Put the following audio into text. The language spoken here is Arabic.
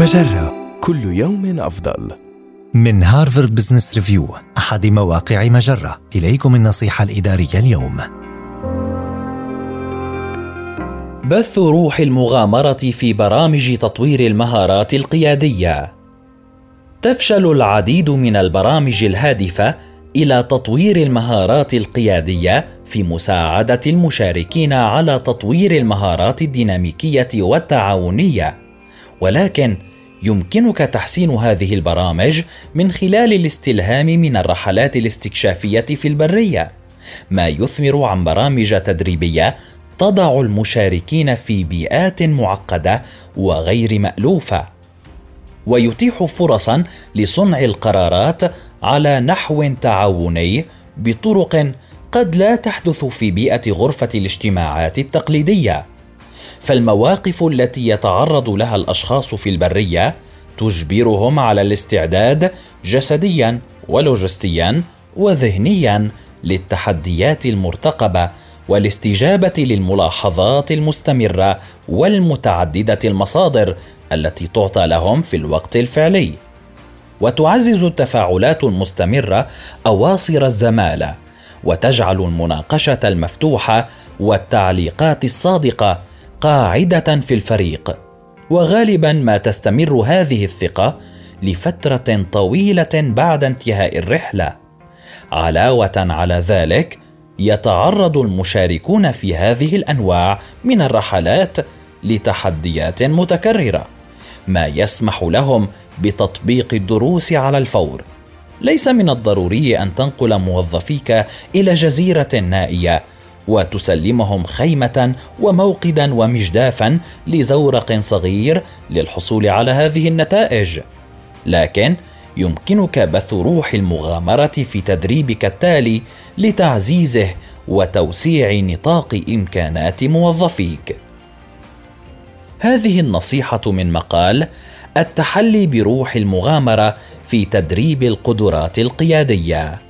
مجرة كل يوم أفضل. من هارفارد بزنس ريفيو أحد مواقع مجرة. إليكم النصيحة الإدارية اليوم. بث روح المغامرة في برامج تطوير المهارات القيادية. تفشل العديد من البرامج الهادفة إلى تطوير المهارات القيادية في مساعدة المشاركين على تطوير المهارات الديناميكية والتعاونية. ولكن يمكنك تحسين هذه البرامج من خلال الاستلهام من الرحلات الاستكشافية في البرية. ما يثمر عن برامج تدريبية تضع المشاركين في بيئات معقدة وغير مألوفة. ويتيح فرصا لصنع القرارات على نحو تعاوني بطرق قد لا تحدث في بيئة غرفة الاجتماعات التقليدية. فالمواقف التي يتعرض لها الأشخاص في البرية تجبرهم على الاستعداد جسديا ولوجستيا وذهنيا للتحديات المرتقبة والاستجابة للملاحظات المستمرة والمتعددة المصادر التي تعطى لهم في الوقت الفعلي. وتعزز التفاعلات المستمرة أواصر الزمالة وتجعل المناقشة المفتوحة والتعليقات الصادقة قاعدة في الفريق. وغالبا ما تستمر هذه الثقة لفترة طويلة بعد انتهاء الرحلة. علاوة على ذلك يتعرض المشاركون في هذه الأنواع من الرحلات لتحديات متكررة ما يسمح لهم بتطبيق الدروس على الفور. ليس من الضروري أن تنقل موظفيك إلى جزيرة نائية وتسلمهم خيمة وموقدا ومجدافا لزورق صغير للحصول على هذه النتائج. لكن يمكنك بث روح المغامرة في تدريبك التالي لتعزيزه وتوسيع نطاق إمكانات موظفيك. هذه النصيحة من مقال التحلي بروح المغامرة في تدريب القدرات القيادية.